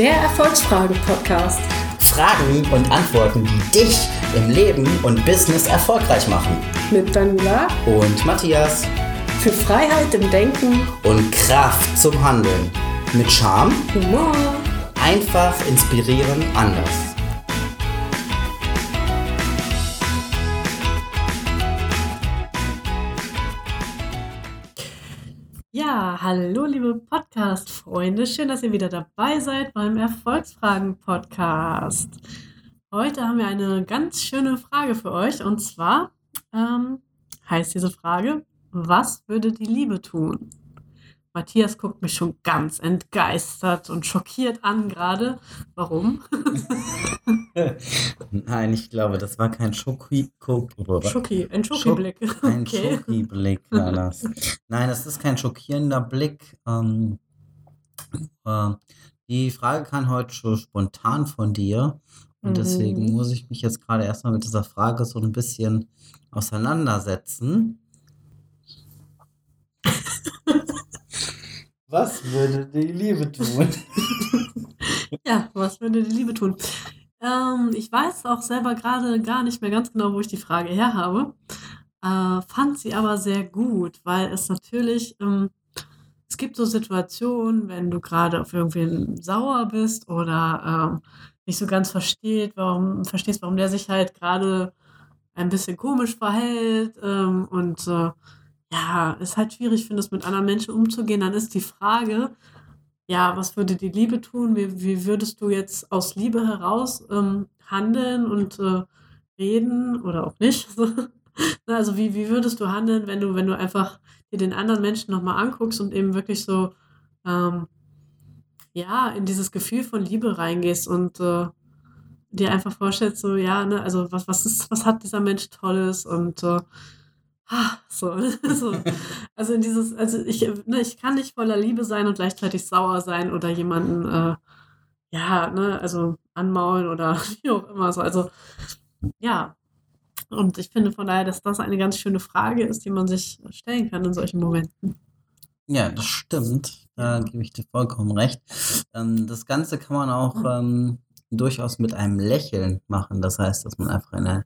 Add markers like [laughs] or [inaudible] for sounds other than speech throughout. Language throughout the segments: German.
Der Erfolgsfrage-Podcast. Fragen und Antworten, die dich im Leben und Business erfolgreich machen. Mit Daniela Und Matthias. für Freiheit im Denken, Und Kraft zum Handeln. Mit Charme, Humor. einfach inspirieren, anders. Hallo liebe Podcast-Freunde. Schön, dass ihr wieder dabei seid beim Erfolgsfragen-Podcast. Heute haben wir eine ganz schöne Frage für euch und zwar ähm, heißt diese Frage, was würde die Liebe tun? Matthias guckt mich schon ganz entgeistert und schockiert an gerade. Warum? [laughs] Nein, ich glaube, das war kein Schoki... Schoki, ein Schoki-Blick. [laughs] Ein Okay. Schoki-Blick war das. Nein, das ist kein schockierender Blick. Ähm, äh, die Frage kam heute schon spontan von dir. Und deswegen Mhm. muss ich mich jetzt gerade erstmal mit dieser Frage so ein bisschen auseinandersetzen. [laughs] Was würde die Liebe tun? [laughs] Ja, was würde die Liebe tun? Ähm, ich weiß auch selber gerade gar nicht mehr ganz genau, wo ich die Frage her habe. Äh, fand sie aber sehr gut, weil es natürlich, ähm, es gibt so Situationen, wenn du gerade auf irgendwen sauer bist oder ähm, nicht so ganz versteht, warum, verstehst, warum der sich halt gerade ein bisschen komisch verhält ähm, und äh, ja, ist halt schwierig, findest, mit anderen Menschen umzugehen, dann ist die Frage, ja, was würde die Liebe tun? Wie, wie würdest du jetzt aus Liebe heraus ähm, handeln und äh, reden oder auch nicht? [laughs] Na, also wie, wie würdest du handeln, wenn du, wenn du einfach dir den anderen Menschen nochmal anguckst und eben wirklich so ähm, ja, in dieses Gefühl von Liebe reingehst und äh, dir einfach vorstellst, so, ja, ne, also was, was ist, was hat dieser Mensch Tolles und äh, ah, so, [laughs] so. Also in dieses, also ich, ne, ich kann nicht voller Liebe sein und gleichzeitig sauer sein oder jemanden, äh, ja, ne, also anmaulen oder [laughs] wie auch immer so. Also ja. Und ich finde von daher, dass das eine ganz schöne Frage ist, die man sich stellen kann in solchen Momenten. Ja, das stimmt. Da gebe ich dir vollkommen recht. Ähm, das Ganze kann man auch ähm, durchaus mit einem Lächeln machen. Das heißt, dass man einfach in ein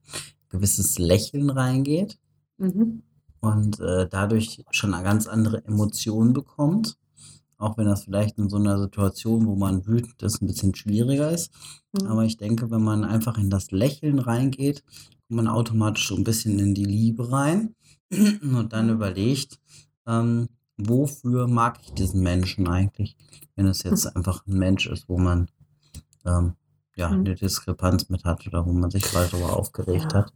gewisses Lächeln reingeht Mhm. und äh, dadurch schon eine ganz andere Emotion bekommt. Auch wenn das vielleicht in so einer Situation, wo man wütend ist, ein bisschen schwieriger ist. Mhm. Aber ich denke, wenn man einfach in das Lächeln reingeht, kommt man automatisch so ein bisschen in die Liebe rein [clears throat] und dann überlegt, ähm, wofür mag ich diesen Menschen eigentlich? Wenn es jetzt [laughs] einfach ein Mensch ist, wo man ähm, ja, Mhm. eine Diskrepanz mit hat oder wo man sich mal darüber aufgeregt Ja. hat.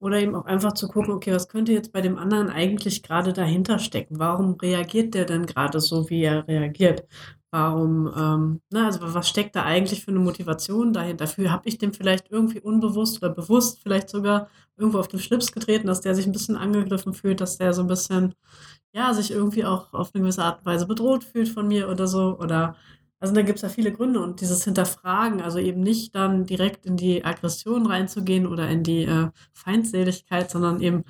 Oder eben auch einfach zu gucken, okay, was könnte jetzt bei dem anderen eigentlich gerade dahinter stecken? Warum reagiert der denn gerade so, wie er reagiert? Warum, ähm, na, also was steckt da eigentlich für eine Motivation dahinter? Dafür habe ich dem vielleicht irgendwie unbewusst oder bewusst vielleicht sogar irgendwo auf den Schlips getreten, dass der sich ein bisschen angegriffen fühlt, dass der so ein bisschen, ja, sich irgendwie auch auf eine gewisse Art und Weise bedroht fühlt von mir oder so. Oder also da gibt es ja viele Gründe und dieses Hinterfragen, also eben nicht dann direkt in die Aggression reinzugehen oder in die äh, Feindseligkeit, sondern eben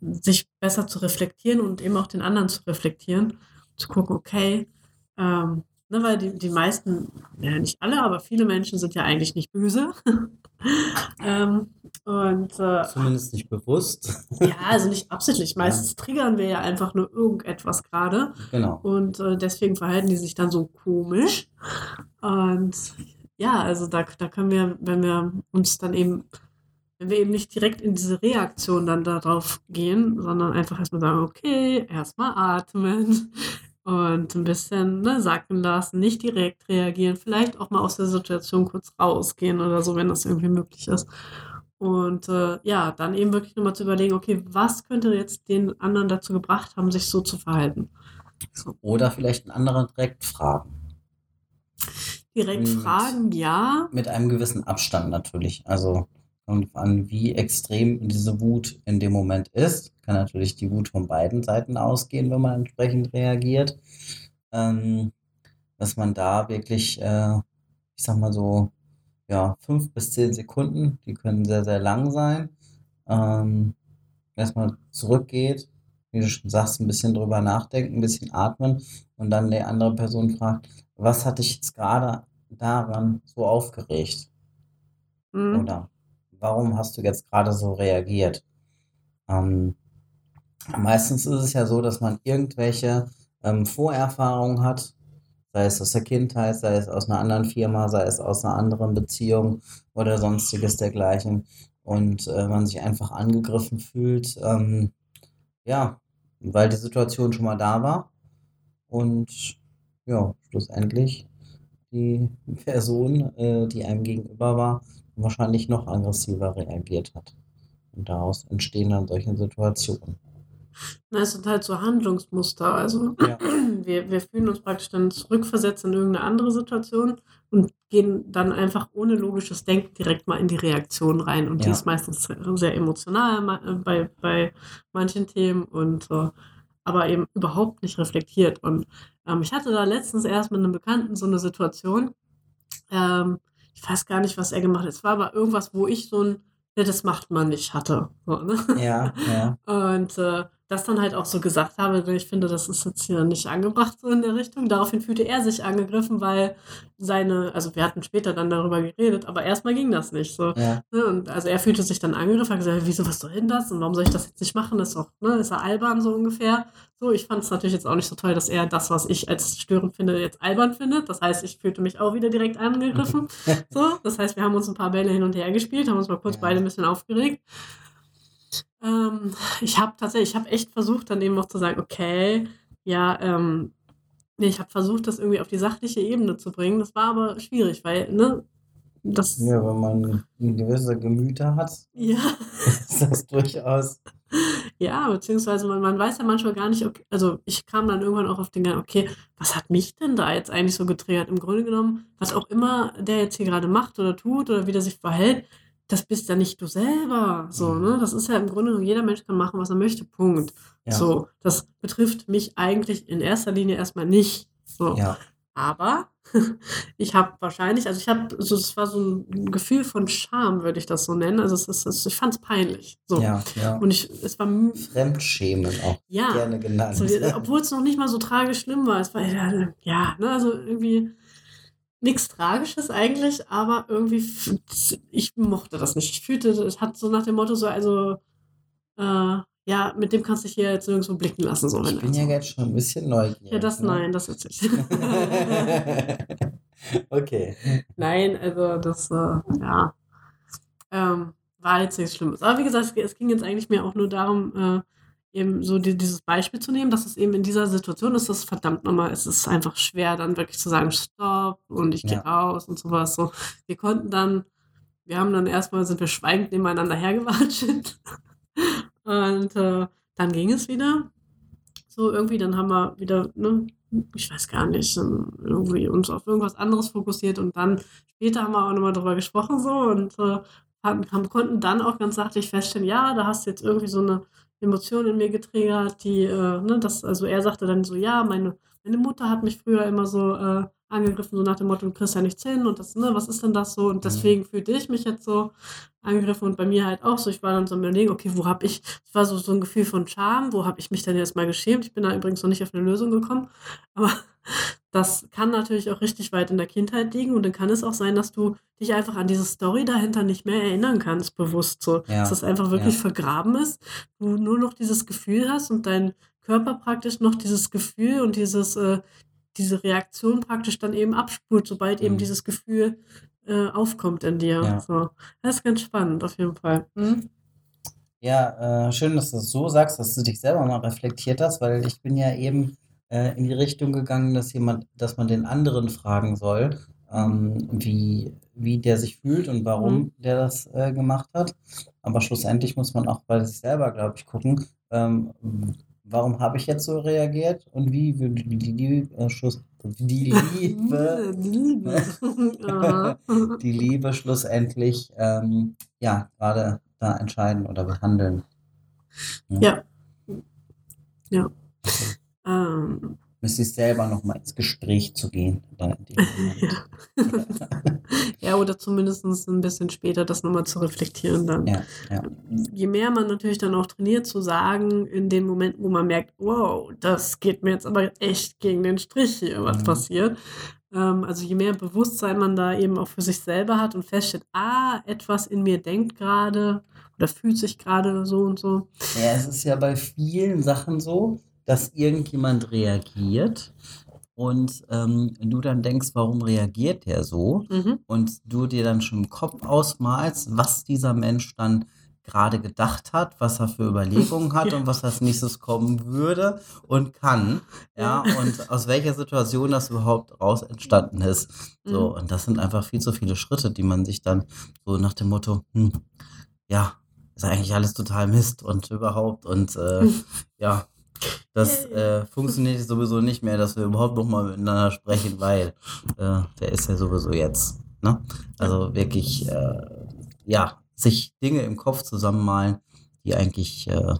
sich besser zu reflektieren und eben auch den anderen zu reflektieren, zu gucken, okay, ähm, ne, weil die, die meisten, ja nicht alle, aber viele Menschen sind ja eigentlich nicht böse. [laughs] ähm, und äh, Zumindest nicht bewusst. ja, also nicht absichtlich. Meistens triggern wir ja einfach nur irgendetwas gerade. genau. Und äh, deswegen verhalten die sich dann so komisch. Und ja, also da, da können wir, wenn wir uns dann eben, wenn wir eben nicht direkt in diese Reaktion dann darauf gehen, sondern einfach erstmal sagen, okay, erstmal atmen und ein bisschen ne, sacken lassen, nicht direkt reagieren, vielleicht auch mal aus der Situation kurz rausgehen oder so, wenn das irgendwie möglich ist. Und äh, ja, dann eben wirklich nochmal zu überlegen, okay, was könnte jetzt den anderen dazu gebracht haben, sich so zu verhalten? So. Oder vielleicht einen anderen direkt fragen. Direkt Mhm. fragen, ja. Mit einem gewissen Abstand natürlich. Also kommt an, wie extrem diese Wut in dem Moment ist. Kann natürlich die Wut von beiden Seiten ausgehen, wenn man entsprechend reagiert. Ähm, dass man da wirklich, äh, ich sag mal so, ja, fünf bis zehn Sekunden, die können sehr, sehr lang sein, ähm, erstmal zurückgeht, wie du schon sagst, ein bisschen drüber nachdenken, ein bisschen atmen und dann die andere Person fragt, was hat dich jetzt gerade daran so aufgeregt? Mhm. Oder warum hast du jetzt gerade so reagiert? Ähm, meistens ist es ja so, dass man irgendwelche ähm, Vorerfahrungen hat, sei es aus der Kindheit, sei es aus einer anderen Firma, sei es aus einer anderen Beziehung oder sonstiges dergleichen und äh, man sich einfach angegriffen fühlt, ähm, ja, weil die Situation schon mal da war und ja, schlussendlich die Person, äh, die einem gegenüber war, wahrscheinlich noch aggressiver reagiert hat. Und daraus entstehen dann solche Situationen. Na, es sind halt so Handlungsmuster. Also Ja. [clears throat] wir, wir fühlen uns praktisch dann zurückversetzt in irgendeine andere Situation und gehen dann einfach ohne logisches Denken direkt mal in die Reaktion rein. Und die Ja. ist meistens sehr emotional äh, bei, bei manchen Themen und äh, aber eben überhaupt nicht reflektiert. Und ähm, ich hatte da letztens erst mit einem Bekannten so eine Situation. Ähm, ich weiß gar nicht, was er gemacht hat. Es war aber irgendwas, wo ich so ein, ne, das macht man nicht hatte. So, ne? Ja, ja. [laughs] Und äh, das dann halt auch so gesagt habe, ich finde, das ist jetzt hier nicht angebracht so in der Richtung. Daraufhin fühlte er sich angegriffen, weil seine, also wir hatten später dann darüber geredet, aber erstmal ging das nicht so. Ja, Ne? Und also er fühlte sich dann angegriffen, hat gesagt, wieso, was soll denn das? Und warum soll ich das jetzt nicht machen? Das ist doch, ne, ist ja albern so ungefähr. So, ich fand es natürlich jetzt auch nicht so toll, dass er das, was ich als störend finde, jetzt albern findet. Das heißt, ich fühlte mich auch wieder direkt angegriffen. [laughs] So, das heißt, wir haben uns ein paar Bälle hin und her gespielt, haben uns mal kurz Ja. beide ein bisschen aufgeregt. Ähm, ich habe tatsächlich, ich habe echt versucht, dann eben auch zu sagen, okay, ja, ähm, ich habe versucht, das irgendwie auf die sachliche Ebene zu bringen. Das war aber schwierig, weil, ne, das, ja, ja, wenn man gewisse Gemüter hat, ja, [laughs] ist das durchaus. beziehungsweise man, man weiß ja manchmal gar nicht, okay, also ich kam dann irgendwann auch auf den Gedanken, okay, was hat mich denn da jetzt eigentlich so getriggert? Im Grunde genommen, was auch immer der jetzt hier gerade macht oder tut oder wie der sich verhält, das bist ja nicht du selber. So, Mhm. ne? Das ist ja im Grunde genommen, jeder Mensch kann machen, was er möchte. Punkt. Ja. So, das betrifft mich eigentlich in erster Linie erstmal nicht. So. Ja, Aber [laughs] ich habe wahrscheinlich, also ich habe, so, es war so ein Gefühl von Scham, würde ich das so nennen. Also es ist, es, ich fand es peinlich. So. ja, ja. Und ich, es war, Fremdschämen auch ja, gerne genannt. so, [laughs] obwohl es noch nicht mal so tragisch schlimm war. Es war, ja, ja ne, also irgendwie nichts Tragisches eigentlich, aber irgendwie, ich mochte das nicht. Ich fühlte, es hat so nach dem Motto so, also, äh, ja, mit dem kannst du dich hier jetzt nirgendwo blicken lassen. So, ich bin ja jetzt schon ein bisschen neugierig. Ja, das ne? nein, das jetzt nicht. [laughs] okay. Nein, also das, äh, ja, ähm, war jetzt nichts Schlimmes. Aber wie gesagt, es, es ging jetzt eigentlich mehr auch nur darum, äh, eben so die, dieses Beispiel zu nehmen, dass es eben in dieser Situation ist, das verdammt nochmal, es ist einfach schwer, dann wirklich zu sagen, stopp und ich gehe Ja. raus und sowas. So, wir konnten dann, wir haben dann erstmal, sind wir schweigend nebeneinander hergewatschelt. [laughs] und äh, dann ging es wieder. So irgendwie, dann haben wir wieder, ne, ich weiß gar nicht, irgendwie uns auf irgendwas anderes fokussiert und dann später haben wir auch nochmal drüber gesprochen so und äh, haben, haben, konnten dann auch ganz sachlich feststellen, ja, da hast du jetzt irgendwie so eine Emotion in mir getriggert, die, äh, ne, das, also er sagte dann so, ja, meine, meine Mutter hat mich früher immer so äh, angegriffen, so nach dem Motto, du kriegst ja nichts hin und das, ne, was ist denn das so? Und deswegen fühlte ich mich jetzt so angegriffen und bei mir halt auch so. Ich war dann so am überlegen, okay, wo habe ich, es war so, so ein Gefühl von Scham, wo habe ich mich denn jetzt mal geschämt? Ich bin da übrigens noch nicht auf eine Lösung gekommen, aber das kann natürlich auch richtig weit in der Kindheit liegen und dann kann es auch sein, dass du dich einfach an diese Story dahinter nicht mehr erinnern kannst, bewusst so. Ja, Dass das einfach wirklich ja. vergraben ist, du nur noch dieses Gefühl hast und dein Körper praktisch noch dieses Gefühl und dieses, äh, diese Reaktion praktisch dann eben abspult, sobald eben Mhm. dieses Gefühl äh, aufkommt in dir. Ja. So. Das ist ganz spannend, auf jeden Fall. Hm? Ja, äh, schön, dass du es so sagst, dass du dich selber mal reflektiert hast, weil ich bin ja eben äh, in die Richtung gegangen, dass jemand, dass man den anderen fragen soll, ähm, wie, wie der sich fühlt und warum Mhm. der das äh, gemacht hat. Aber schlussendlich muss man auch bei sich selber, glaube ich, gucken, ähm, warum habe ich jetzt so reagiert und wie würde die, die, die, äh, Schluss, die [laughs] Liebe Die Liebe. [laughs] [laughs] Die Liebe schlussendlich ähm, ja gerade da entscheiden oder behandeln. Ja. Ja. Ähm, mit sich selber nochmal ins Gespräch zu gehen. Moment. [laughs] Ja, oder zumindest ein bisschen später das nochmal zu reflektieren dann. ja, ja. Je mehr man natürlich dann auch trainiert zu sagen, in den Momenten, wo man merkt, wow, das geht mir jetzt aber echt gegen den Strich hier, was Mhm. passiert. Ähm, also je mehr Bewusstsein man da eben auch für sich selber hat und feststellt, ah, etwas in mir denkt gerade oder fühlt sich gerade so und so. Ja, es ist ja bei vielen Sachen so, dass irgendjemand reagiert und ähm, du dann denkst, warum reagiert der so? Mhm. Und du dir dann schon im Kopf ausmalst, was dieser Mensch dann gerade gedacht hat, was er für Überlegungen [laughs] hat Ja. und was als nächstes kommen würde und kann. Ja, Ja. und aus welcher Situation das überhaupt raus entstanden ist. So, Mhm. und das sind einfach viel zu viele Schritte, die man sich dann so nach dem Motto, hm, ja, ist eigentlich alles total Mist und überhaupt und äh, [laughs] ja, das äh, funktioniert sowieso nicht mehr, dass wir überhaupt noch mal miteinander sprechen, weil äh, der ist ja sowieso jetzt. Ne? Also wirklich, äh, ja, sich Dinge im Kopf zusammenmalen, die eigentlich, äh,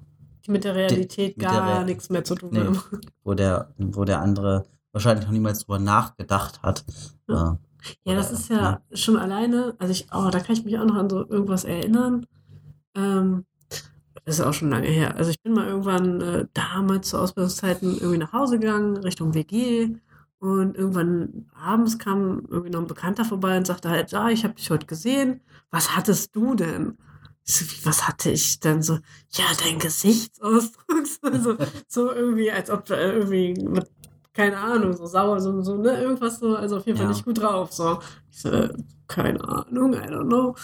Die mit der Realität der gar Real- nichts mehr zu tun nee, haben. wo der, wo der andere wahrscheinlich noch niemals drüber nachgedacht hat. Äh, Ja. Ja, das ist ja schon alleine, also ich, oh, da kann ich mich auch noch an so irgendwas erinnern. Ähm, das ist auch schon lange her. Also ich bin mal irgendwann äh, damals zu Ausbildungszeiten irgendwie nach Hause gegangen, Richtung WG. Und irgendwann abends kam irgendwie noch ein Bekannter vorbei und sagte halt, ja, ich habe dich heute gesehen. Was hattest du denn? So, wie, was hatte ich denn so? Ja, dein Gesichtsausdruck. [laughs] So, so, irgendwie, als ob äh, irgendwie mit, keine Ahnung, so sauer, so, so, ne, irgendwas so, also auf jeden Fall Ja. nicht gut drauf. So. Ich so, äh, keine Ahnung, I don't know.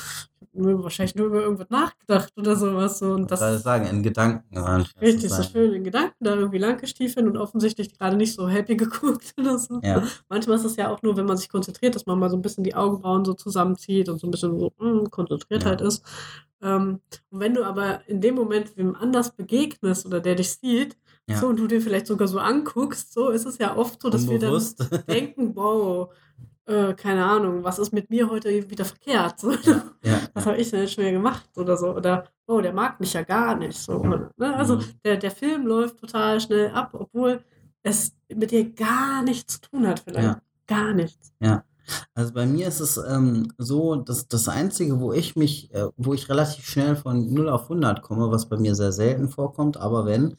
Ich nur, wahrscheinlich nur über irgendwas nachgedacht oder sowas. So. Und das das gerade sagen, in Gedanken. richtig so schön in Gedanken da irgendwie lang gestiefeln und offensichtlich gerade nicht so happy [laughs] geguckt oder so. Ja, Manchmal ist es ja auch nur, wenn man sich konzentriert, dass man mal so ein bisschen die Augenbrauen so zusammenzieht und so ein bisschen so mm, konzentriert Ja. halt ist. Ähm, und wenn du aber in dem Moment wem anders begegnest oder der dich sieht, Ja. so und du dir vielleicht sogar so anguckst, so ist es ja oft so, dass wir dann unbewusst. [laughs] denken, wow, äh, keine Ahnung, was ist mit mir heute wieder verkehrt? So, ja, ja, was habe ich denn jetzt schon wieder gemacht oder so? Oder, oh, der mag mich ja gar nicht. So, oder, ne? Also Mhm. der, der Film läuft total schnell ab, obwohl es mit dir gar nichts zu tun hat, vielleicht. Ja. Gar nichts. Also bei mir ist es ähm, so, dass das Einzige, wo ich mich, äh, wo ich relativ schnell von 0 auf 100 komme, was bei mir sehr selten vorkommt, aber wenn,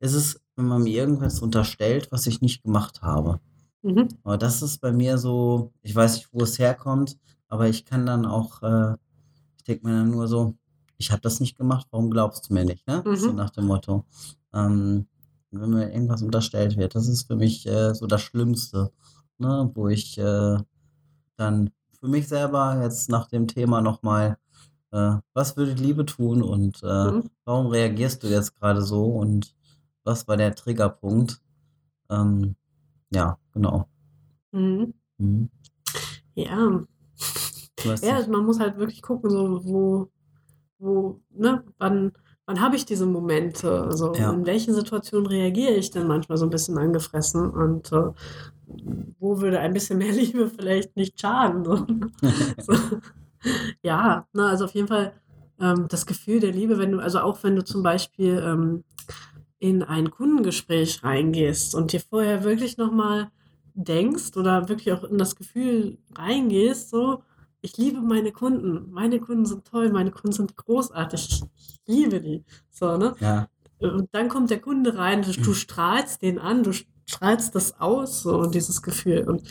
ist es, wenn man mir irgendwas unterstellt, was ich nicht gemacht habe. Mhm. Aber das ist bei mir so, ich weiß nicht, wo es herkommt, aber ich kann dann auch, äh, ich denke mir dann nur so, ich habe das nicht gemacht, warum glaubst du mir nicht, ne? Mhm. So nach dem Motto. Ähm, wenn mir irgendwas unterstellt wird, das ist für mich äh, so das Schlimmste, ne? Wo ich äh, dann für mich selber jetzt nach dem Thema nochmal, äh, was würde Liebe tun und äh, Mhm. warum reagierst du jetzt gerade so und was war der Triggerpunkt? Ähm, ja, genau. Mhm. Mhm. Ja. Ja, dich- man muss halt wirklich gucken, so, wo, wo, ne, wann, wann habe ich diese Momente? Also Ja. in welchen Situationen reagiere ich denn manchmal so ein bisschen angefressen und äh, wo würde ein bisschen mehr [laughs] Liebe vielleicht nicht schaden? So. [laughs] So. Ja, ne, also auf jeden Fall ähm, das Gefühl der Liebe, wenn du, also auch wenn du zum Beispiel ähm, in ein Kundengespräch reingehst und dir vorher wirklich nochmal denkst oder wirklich auch in das Gefühl reingehst, so, ich liebe meine Kunden, meine Kunden sind toll, meine Kunden sind großartig, ich, liebe die. So, ne? ja, Und dann kommt der Kunde rein, du, du strahlst den an, du strahlst das aus, so dieses Gefühl. Und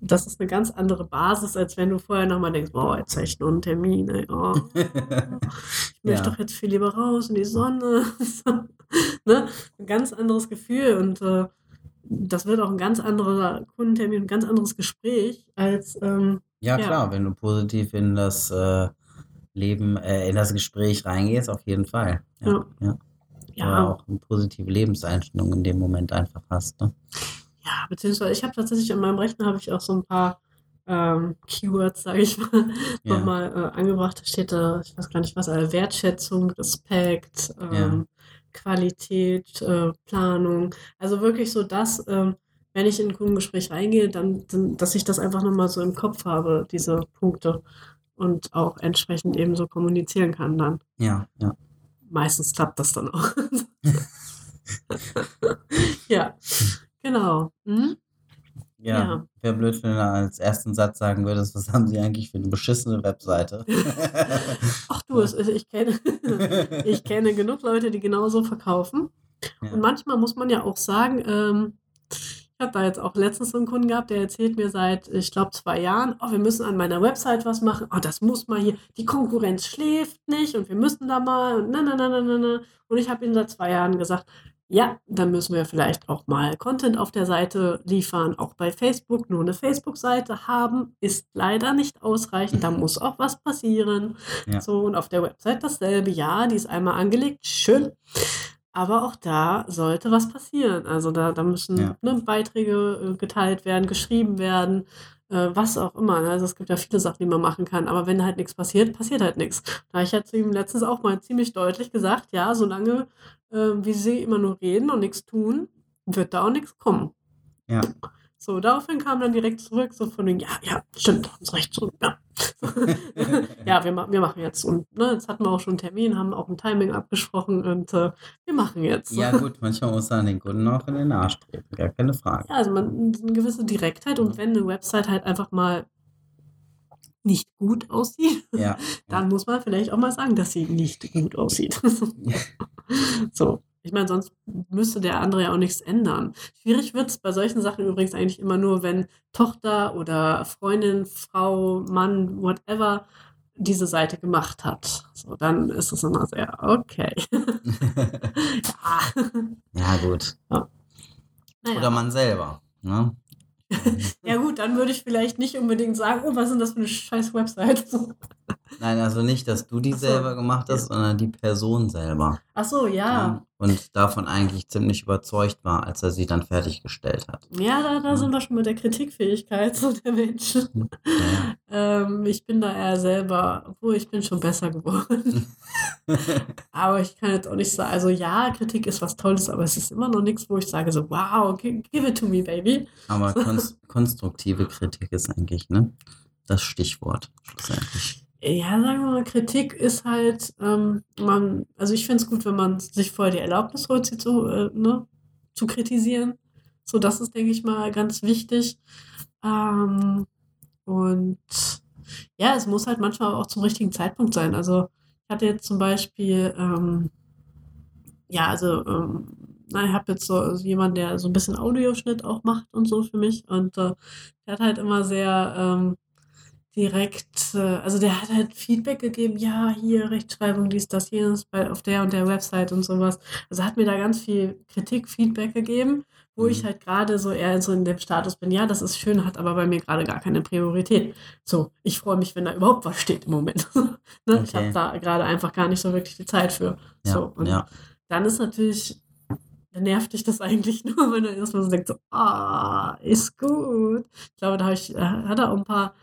das ist eine ganz andere Basis, als wenn du vorher nochmal denkst, boah, jetzt habe ich noch einen Termin, ey, oh, [laughs] ich möchte Ja. doch jetzt viel lieber raus in die Sonne. So, [laughs] ne? Ein ganz anderes Gefühl und äh, das wird auch ein ganz anderer Kundentermin, ein ganz anderes Gespräch als ähm, ja, Ja. klar, wenn du positiv in das äh, Leben, äh, in das Gespräch reingehst, auf jeden Fall. Ja, Ja. ja. Ja, Oder auch eine positive Lebenseinstellung in dem Moment einfach hast. Ne? Ja, beziehungsweise ich habe tatsächlich an meinem Rechner habe ich auch so ein paar ähm, Keywords, sage ich mal, Ja. nochmal äh, angebracht. Da steht da, ich weiß gar nicht was, äh, Wertschätzung, Respekt, ähm, Qualität, äh, Planung. Also wirklich so das, ähm, wenn ich in ein Kundengespräch reingehe, dann, dann, dass ich das einfach nochmal so im Kopf habe, diese Punkte. Und auch entsprechend eben so kommunizieren kann dann. Ja, ja. Meistens klappt das dann auch. [laughs] ja, genau. Mhm. Ja, Ja. wäre blöd, wenn du als ersten Satz sagen würdest, was haben sie eigentlich für eine beschissene Webseite? [laughs] Ach du, es, ich, kenne, [laughs] ich kenne genug Leute, die genauso verkaufen. Ja. Und manchmal muss man ja auch sagen, ähm, habe da jetzt auch letztens so einen Kunden gehabt, der erzählt mir seit, ich glaube, zwei Jahren, oh, wir müssen an meiner Website was machen, oh, das muss mal hier, die Konkurrenz schläft nicht und wir müssen da mal und na, na, na, na, na, na. Und ich habe ihm seit zwei Jahren gesagt, ja, dann müssen wir vielleicht auch mal Content auf der Seite liefern, auch bei Facebook. Nur eine Facebook-Seite haben ist leider nicht ausreichend. Da muss auch was passieren. Ja. So, und auf der Website dasselbe. Ja, die ist einmal angelegt, schön. Aber auch da sollte was passieren. Also da, da müssen Ja. ne, Beiträge äh, geteilt werden, geschrieben werden, äh, was auch immer. ne? Also es gibt ja viele Sachen, die man machen kann. Aber wenn halt nichts passiert, passiert halt nichts. Da habe ich ja zu ihm letztens auch mal ziemlich deutlich gesagt, ja, solange äh, wie sie immer nur reden und nichts tun, wird da auch nichts kommen. Ja. So, daraufhin kam dann direkt zurück, so von den, ja, ja, stimmt, hast recht, so, ja. [laughs] ja, wir, ma wir machen jetzt. Und ne, jetzt hatten wir auch schon einen Termin, haben auch ein Timing abgesprochen und äh, wir machen jetzt. ja, gut, manchmal muss man den Kunden auch in den Arsch treten, gar keine Frage. Ja, also man, eine gewisse Direktheit und wenn eine Website halt einfach mal nicht gut aussieht, Ja. dann muss man vielleicht auch mal sagen, dass sie nicht gut aussieht. [laughs] so. Ich meine, sonst müsste der andere ja auch nichts ändern. Schwierig wird es bei solchen Sachen übrigens eigentlich immer nur, wenn Tochter oder Freundin, Frau, Mann, whatever diese Seite gemacht hat. So, dann ist es immer sehr, okay. ja. [laughs] ja, gut. Naja. Oder man selber. Ne? [laughs] Ja gut, dann würde ich vielleicht nicht unbedingt sagen, oh, was ist denn das für eine scheiß Website? Nein, also nicht, dass du die so. selber gemacht hast, sondern die Person selber. Ach so, ja. Und davon eigentlich ziemlich überzeugt war, als er sie dann fertiggestellt hat. Ja, da, da sind wir schon mit der Kritikfähigkeit so der Menschen. [laughs] Ja. Ähm, ich bin da eher selber, obwohl ich bin schon besser geworden. [laughs] aber ich kann jetzt auch nicht sagen, also ja, Kritik ist was Tolles, aber es ist immer noch nichts, wo ich sage so, wow, gi- give it to me, baby. Aber konst konstruktive Kritik ist eigentlich ne, das Stichwort schlussendlich. Ja, sagen wir mal, Kritik ist halt, ähm, man, also ich finde es gut, wenn man sich vorher die Erlaubnis holt, sie zu, äh, ne, zu kritisieren. So, das ist, denke ich mal, ganz wichtig. Ähm, und ja, es muss halt manchmal auch zum richtigen Zeitpunkt sein. Also ich hatte jetzt zum Beispiel, ähm, ja, also ähm, na, ich habe jetzt so also jemanden, der so ein bisschen Audioschnitt auch macht und so für mich. Und äh, der hat halt immer sehr ähm, direkt, äh, also der hat halt Feedback gegeben, ja, hier Rechtschreibung, dies, das, jenes, bei, auf der und der Website und sowas. Also hat mir da ganz viel Kritik, Feedback gegeben, wo ich Mhm. halt gerade so eher so in dem Status bin, ja, das ist schön, hat aber bei mir gerade gar keine Priorität. So, ich freue mich, wenn da überhaupt was steht im Moment. [laughs] ne? Ich habe Okay. da gerade einfach gar nicht so wirklich die Zeit für. Ja, so, und ja. dann ist natürlich, dann nervt dich das [laughs] eigentlich nur, wenn du erstmal so denkst, so, ah, ist gut. Ich glaube, da ich, äh, hat er auch ein paar,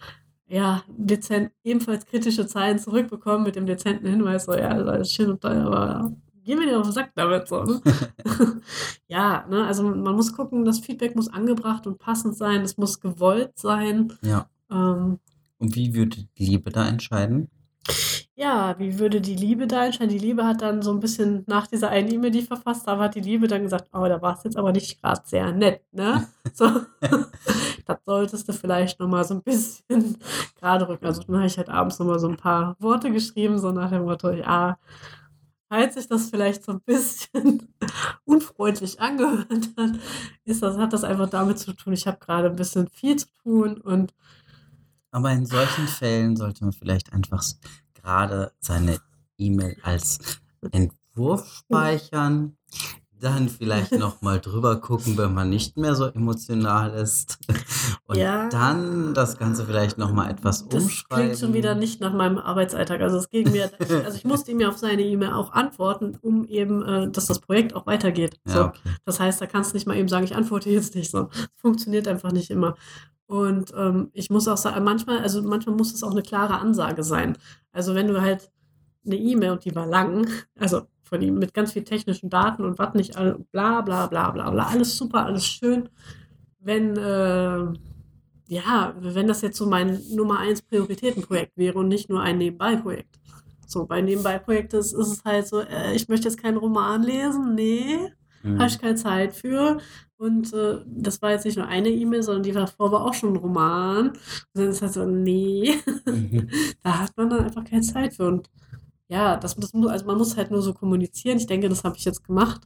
ja, dezent, ebenfalls kritische Zeilen zurückbekommen mit dem dezenten Hinweis, so, ja, das ist alles schön und toll, aber geh mir nicht auf den Sack damit, so, ne? [laughs] [laughs] ja, ne, also man muss gucken, das Feedback muss angebracht und passend sein, es muss gewollt sein. ja. Ähm, Und wie würde Liebe da entscheiden? Ja, wie würde die Liebe da entscheiden? Die Liebe hat dann so ein bisschen nach dieser einen E-Mail, die ich verfasst habe, hat die Liebe dann gesagt, oh, da war es jetzt aber nicht gerade sehr nett, ne? [laughs] So, [laughs] das solltest du vielleicht nochmal so ein bisschen [laughs] gerade rücken. Also dann habe ich halt abends nochmal so ein paar Worte geschrieben, so nach dem Motto, ja, falls sich das vielleicht so ein bisschen unfreundlich angehört hat, ist das, hat das einfach damit zu tun, ich habe gerade ein bisschen viel zu tun und Aber in solchen Fällen sollte man vielleicht einfach gerade seine E-Mail als Entwurf speichern, dann vielleicht nochmal drüber gucken, wenn man nicht mehr so emotional ist. Und Ja. dann das Ganze vielleicht nochmal etwas Das umschreiben. klingt schon wieder nicht nach meinem Arbeitsalltag. Also es ging mir, also ich musste ihm ja auf seine E-Mail auch antworten, um eben, äh, dass das Projekt auch weitergeht. Ja, So. okay. Das heißt, da kannst du nicht mal eben sagen, ich antworte jetzt nicht so. Das funktioniert einfach nicht immer. Und ähm, ich muss auch sagen, manchmal, also manchmal muss es auch eine klare Ansage sein. Also wenn du halt eine E-Mail und die war lang, also von ihm mit ganz viel technischen Daten und was nicht, all- bla bla bla bla bla, alles super, alles schön. Wenn, äh, ja, wenn das jetzt so mein Nummer eins Prioritätenprojekt wäre und nicht nur ein Nebenbei-Projekt. So, bei Nebenbei-Projekten ist, ist es halt so, äh, ich möchte jetzt keinen Roman lesen, nee. mhm. habe ich keine Zeit für. Und äh, das war jetzt nicht nur eine E-Mail, sondern die davor war auch schon ein Roman. Und dann ist halt so, nee, mhm. [laughs] da hat man dann einfach keine Zeit für. Und ja, das, das also man muss halt nur so kommunizieren. Ich denke, das habe ich jetzt gemacht.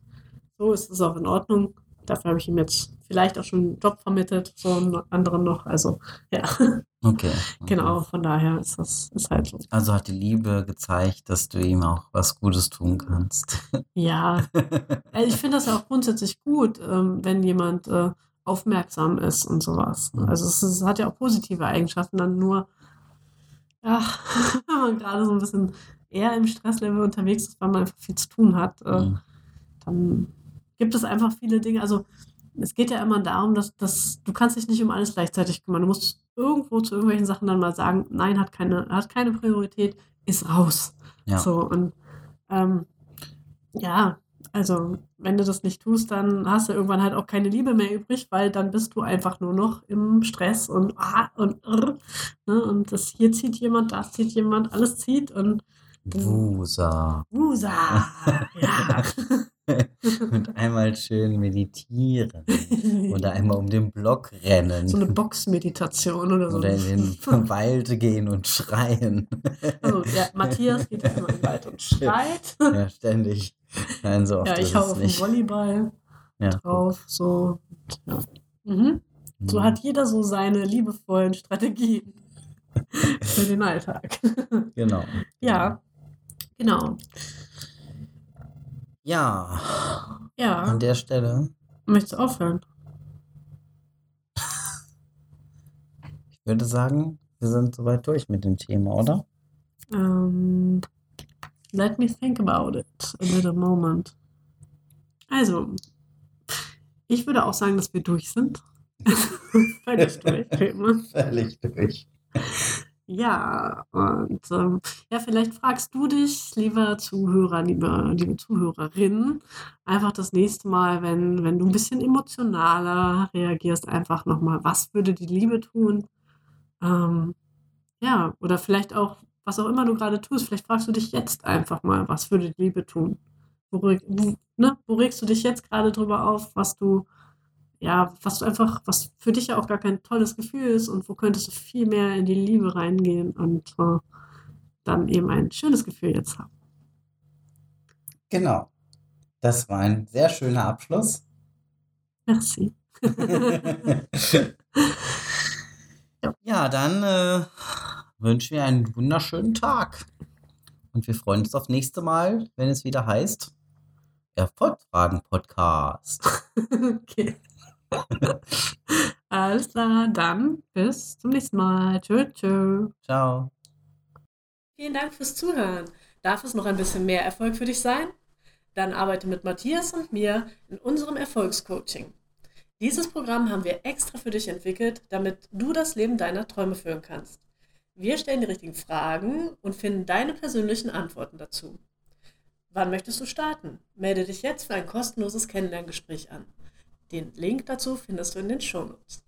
So ist es auch in Ordnung. Dafür habe ich ihm jetzt vielleicht auch schon einen Job vermittelt, so einen anderen noch. Also, ja. Okay. [laughs] okay. Genau, von daher ist das ist halt so. Also hat die Liebe gezeigt, dass du ihm auch was Gutes tun kannst. Ja. [laughs] Also ich finde das ja auch grundsätzlich gut, ähm, wenn jemand äh, aufmerksam ist und sowas. Mhm. Also es, es hat ja auch positive Eigenschaften, dann nur, ja, [laughs] wenn man gerade so ein bisschen eher im Stresslevel unterwegs ist, weil man einfach viel zu tun hat, äh, mhm. dann gibt es einfach viele Dinge. Also es geht ja immer darum, dass, dass du kannst dich nicht um alles gleichzeitig kümmern. Du musst irgendwo zu irgendwelchen Sachen dann mal sagen, nein, hat keine, hat keine Priorität, ist raus. Ja. So, und ähm, ja, also wenn du das nicht tust, dann hast du irgendwann halt auch keine Liebe mehr übrig, weil dann bist du einfach nur noch im Stress und ah, und ne? und das hier zieht jemand, das zieht jemand, alles zieht und Wusa. Wusa, ja. [laughs] und einmal schön meditieren [laughs] oder einmal um den Block rennen. So eine Boxmeditation oder so. Oder in den [laughs] Wald gehen und schreien. Also, ja, Matthias geht immer in den Wald und schreit. Ja, ständig. Nein, so oft Ja, ich hau auf den Volleyball ja. drauf. So. Ja. Mhm. So mhm. hat jeder so seine liebevollen Strategien für den Alltag. Genau. Ja, genau. Ja. Ja. An der Stelle. Möchtest du aufhören? Ich würde sagen, wir sind soweit durch mit dem Thema, oder? Um, ähm, let me think about it a little moment. Also, ich würde auch sagen, dass wir durch sind. [laughs] [laughs] Völlig durch, Völlig durch. Ja, und ähm, ja, vielleicht fragst du dich, lieber Zuhörer, liebe, liebe Zuhörerin, einfach das nächste Mal, wenn, wenn du ein bisschen emotionaler reagierst, einfach nochmal, was würde die Liebe tun? Ähm, ja, oder vielleicht auch, was auch immer du gerade tust, vielleicht fragst du dich jetzt einfach mal, was würde die Liebe tun? Wo, ne, wo regst du dich jetzt gerade drüber auf, was du ja, was du einfach, was für dich ja auch gar kein tolles Gefühl ist und wo könntest du viel mehr in die Liebe reingehen und äh, dann eben ein schönes Gefühl jetzt haben. Genau. Das war ein sehr schöner Abschluss. Merci. [laughs] ja. dann äh, wünschen wir einen wunderschönen Tag. Und wir freuen uns auf nächste Mal, wenn es wieder heißt Erfolgsfragen-Podcast. [laughs] okay. [laughs] Alles klar, dann bis zum nächsten Mal. Tschö, tschö. Ciao. Vielen Dank fürs Zuhören. Darf es noch ein bisschen mehr Erfolg für dich sein? Dann arbeite mit Matthias und mir in unserem Erfolgscoaching. Dieses Programm haben wir extra für dich entwickelt, damit du das Leben deiner Träume führen kannst. Wir stellen die richtigen Fragen und finden deine persönlichen Antworten dazu. Wann möchtest du starten? Melde dich jetzt für ein kostenloses Kennenlerngespräch an. Den Link dazu findest du in den Shownotes.